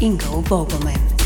Ingo Vogelmann.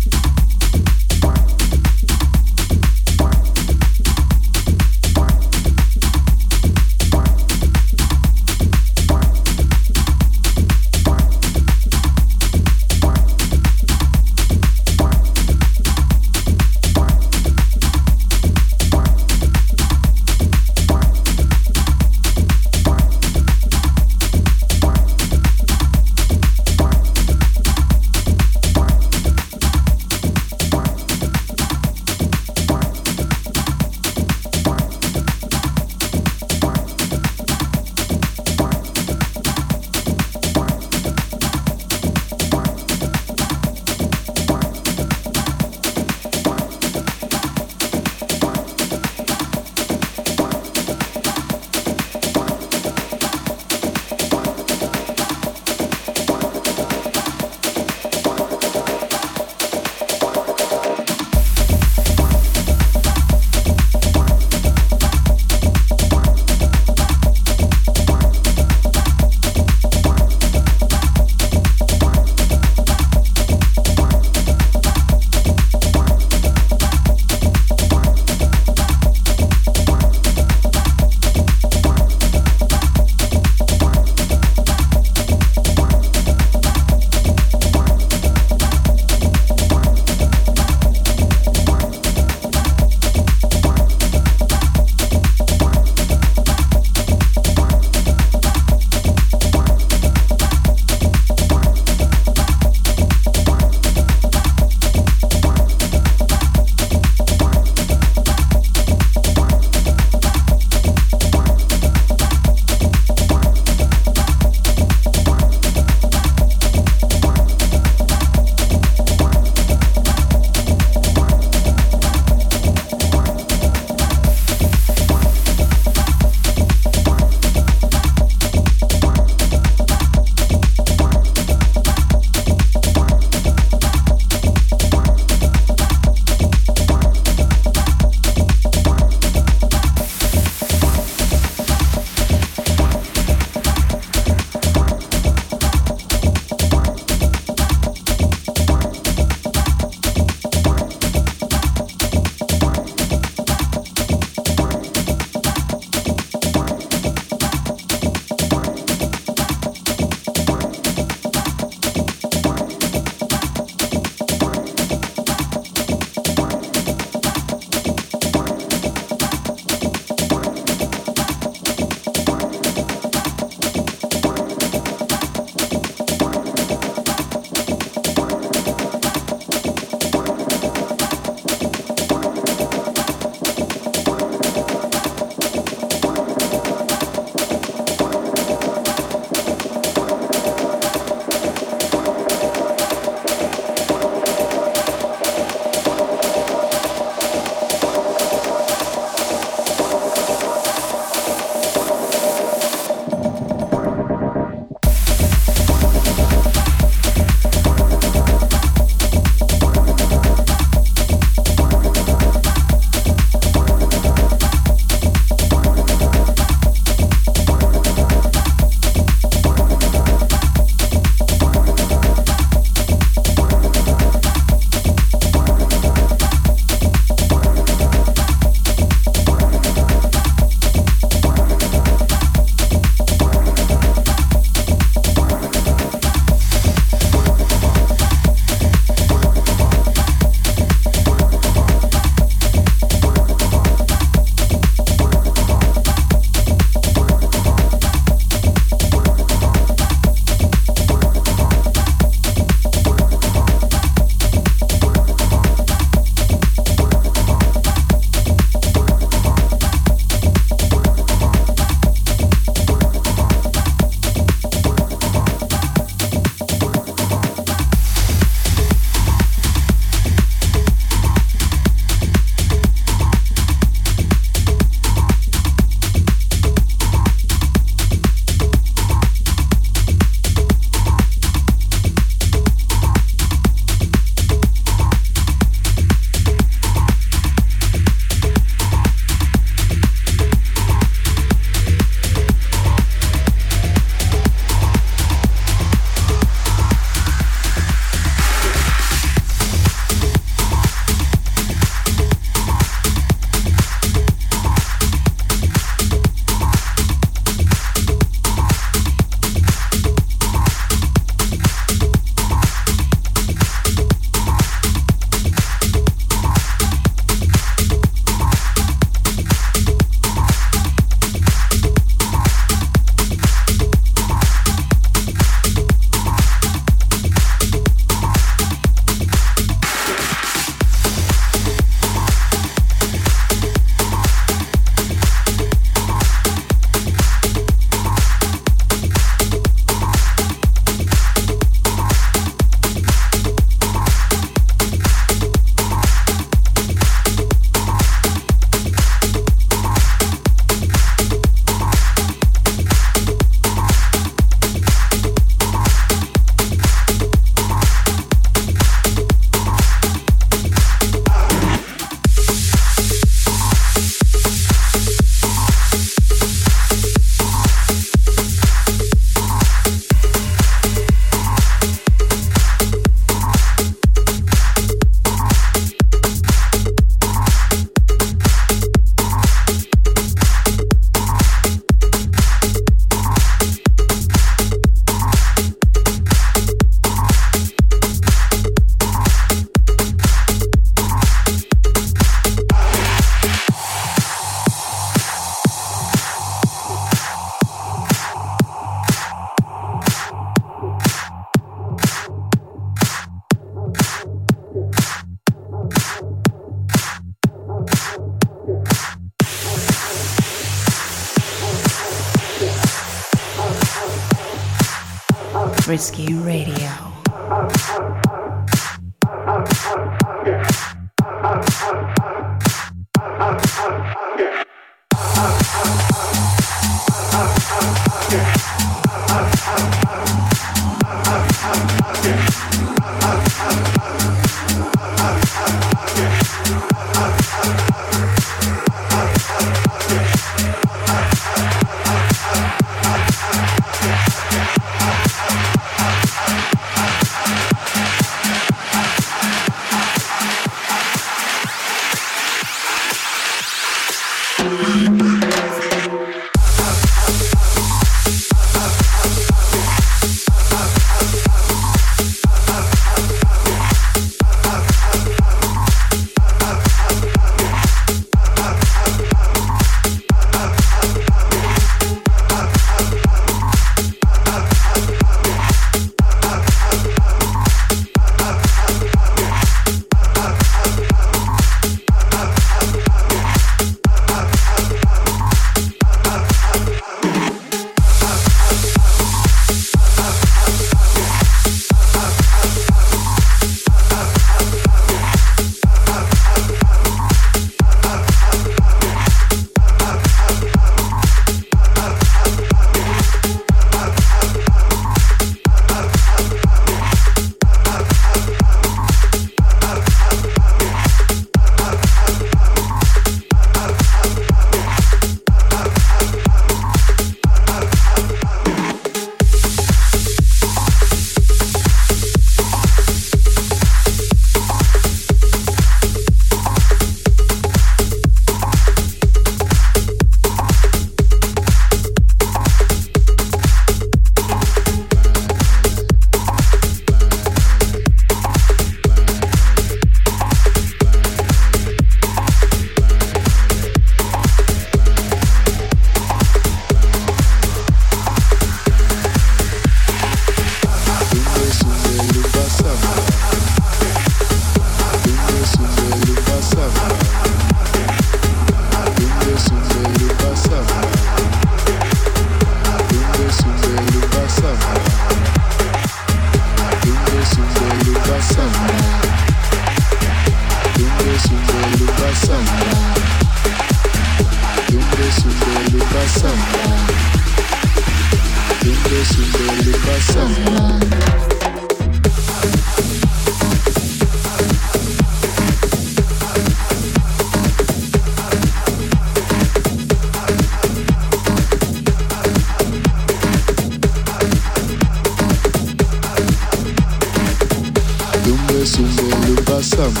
sama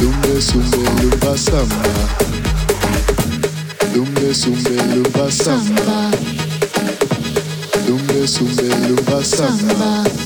Lumbe sumbe lumba sama. Lumbe sumbe lumba sama. Lumbe sumbe lumba sama.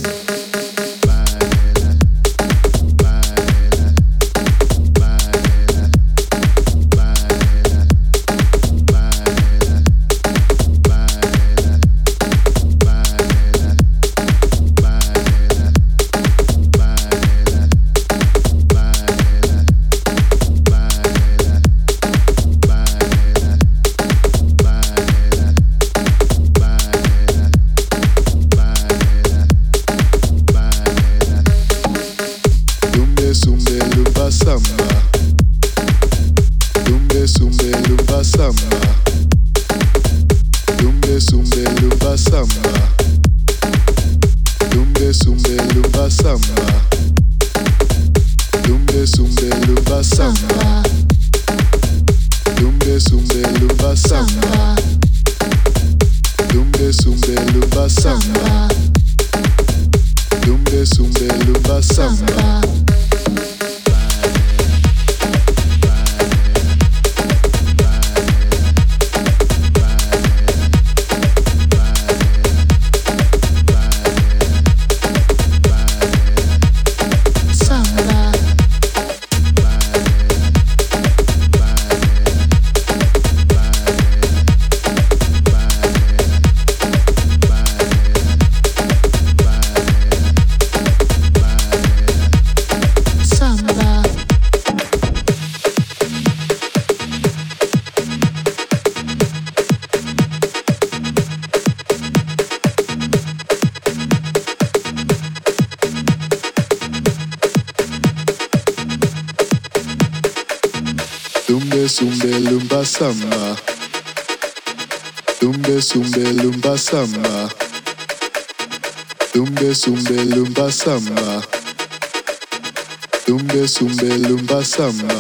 Some.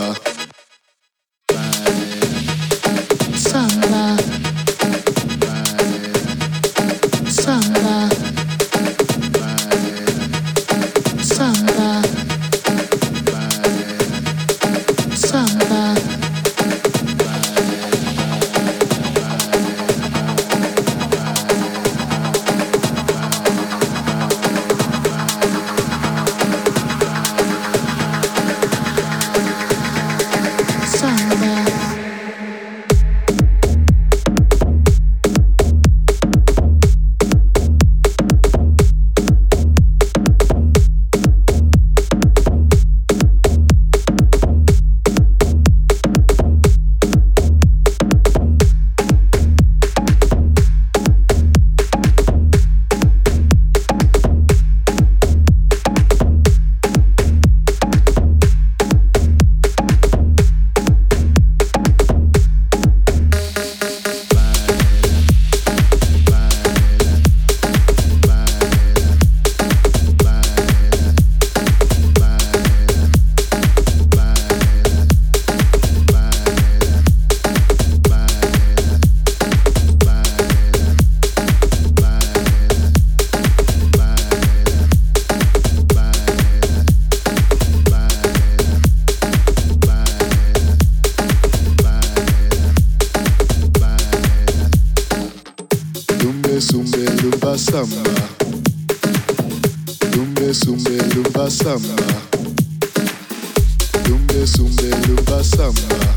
samba, lumbe sumbe lumba samba, lumbe sumbe lumba samba.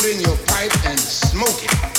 put in your pipe and smoke it.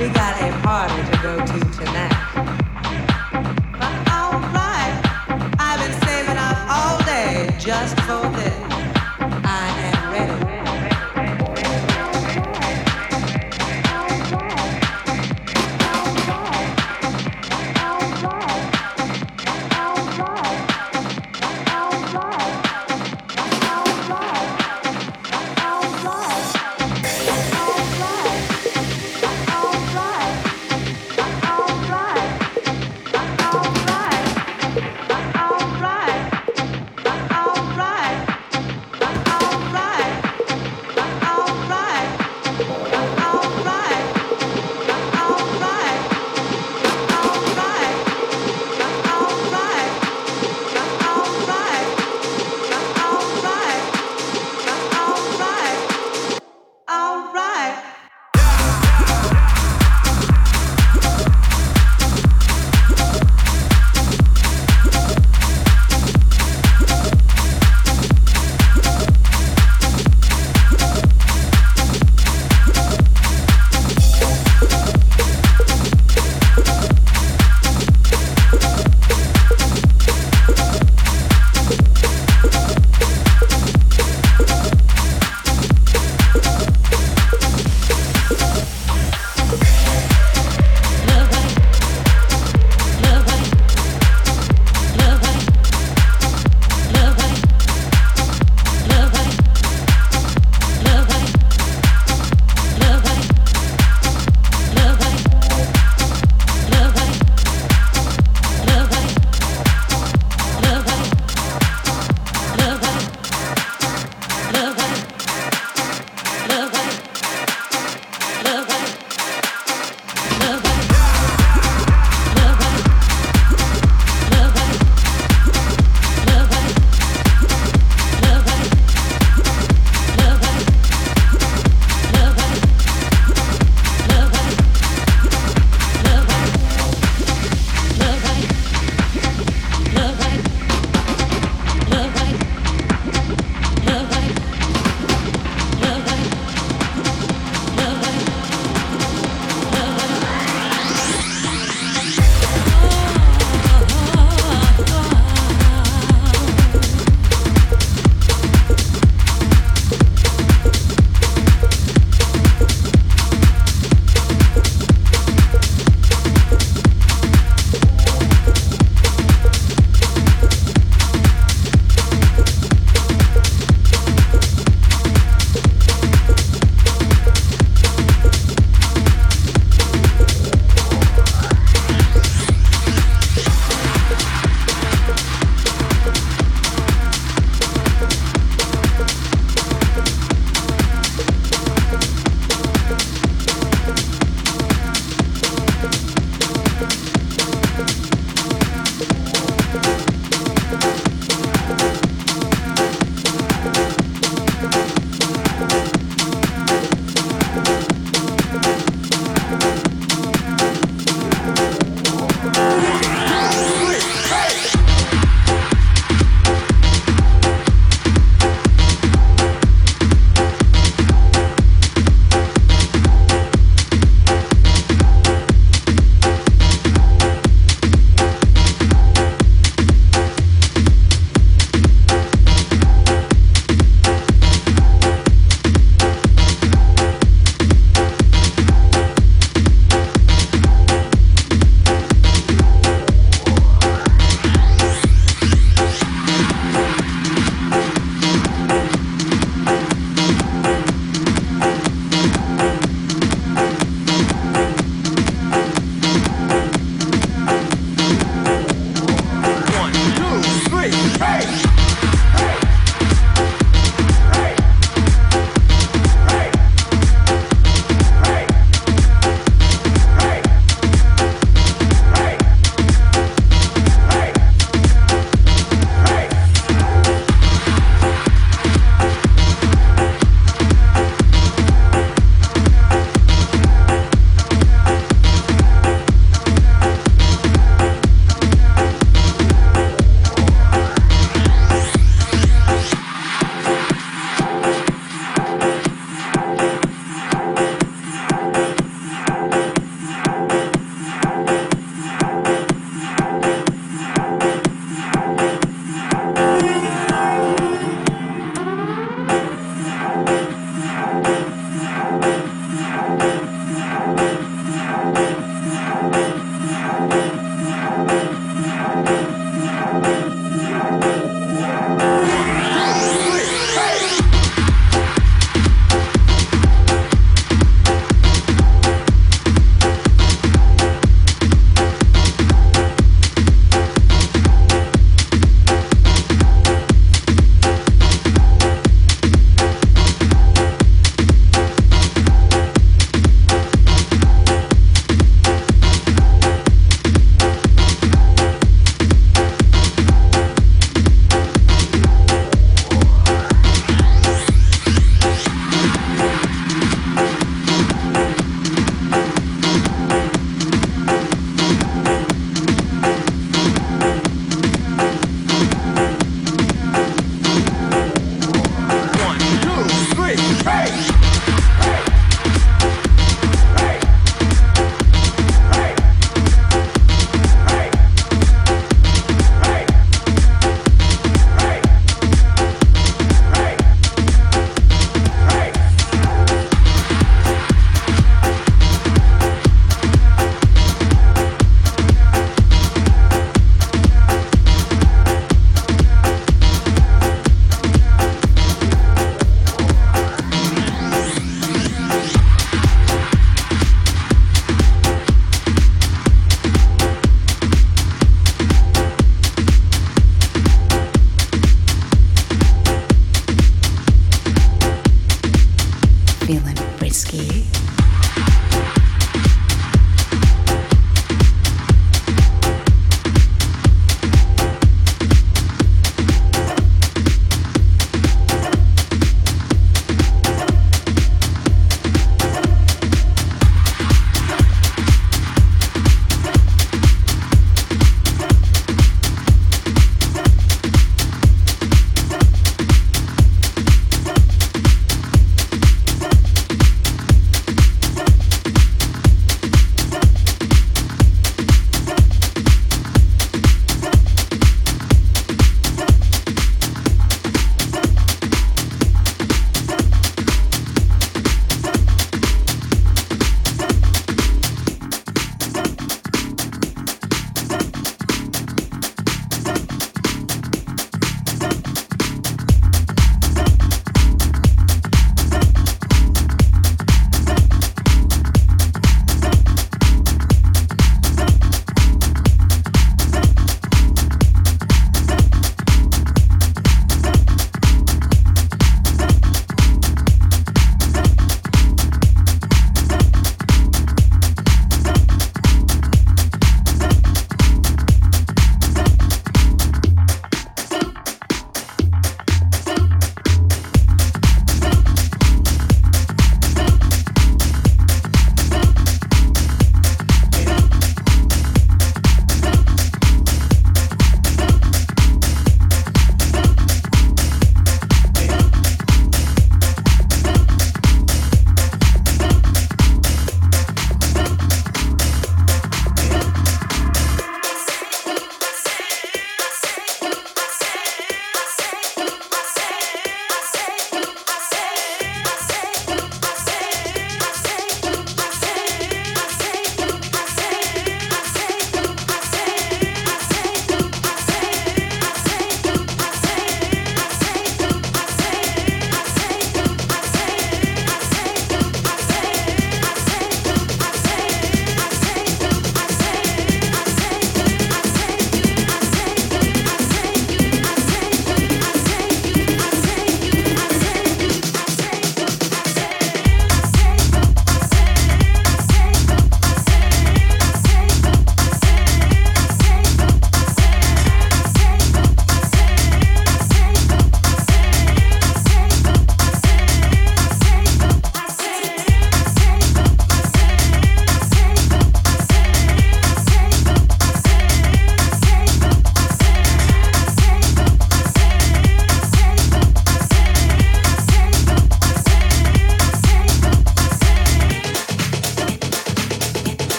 We got a party to go to tonight.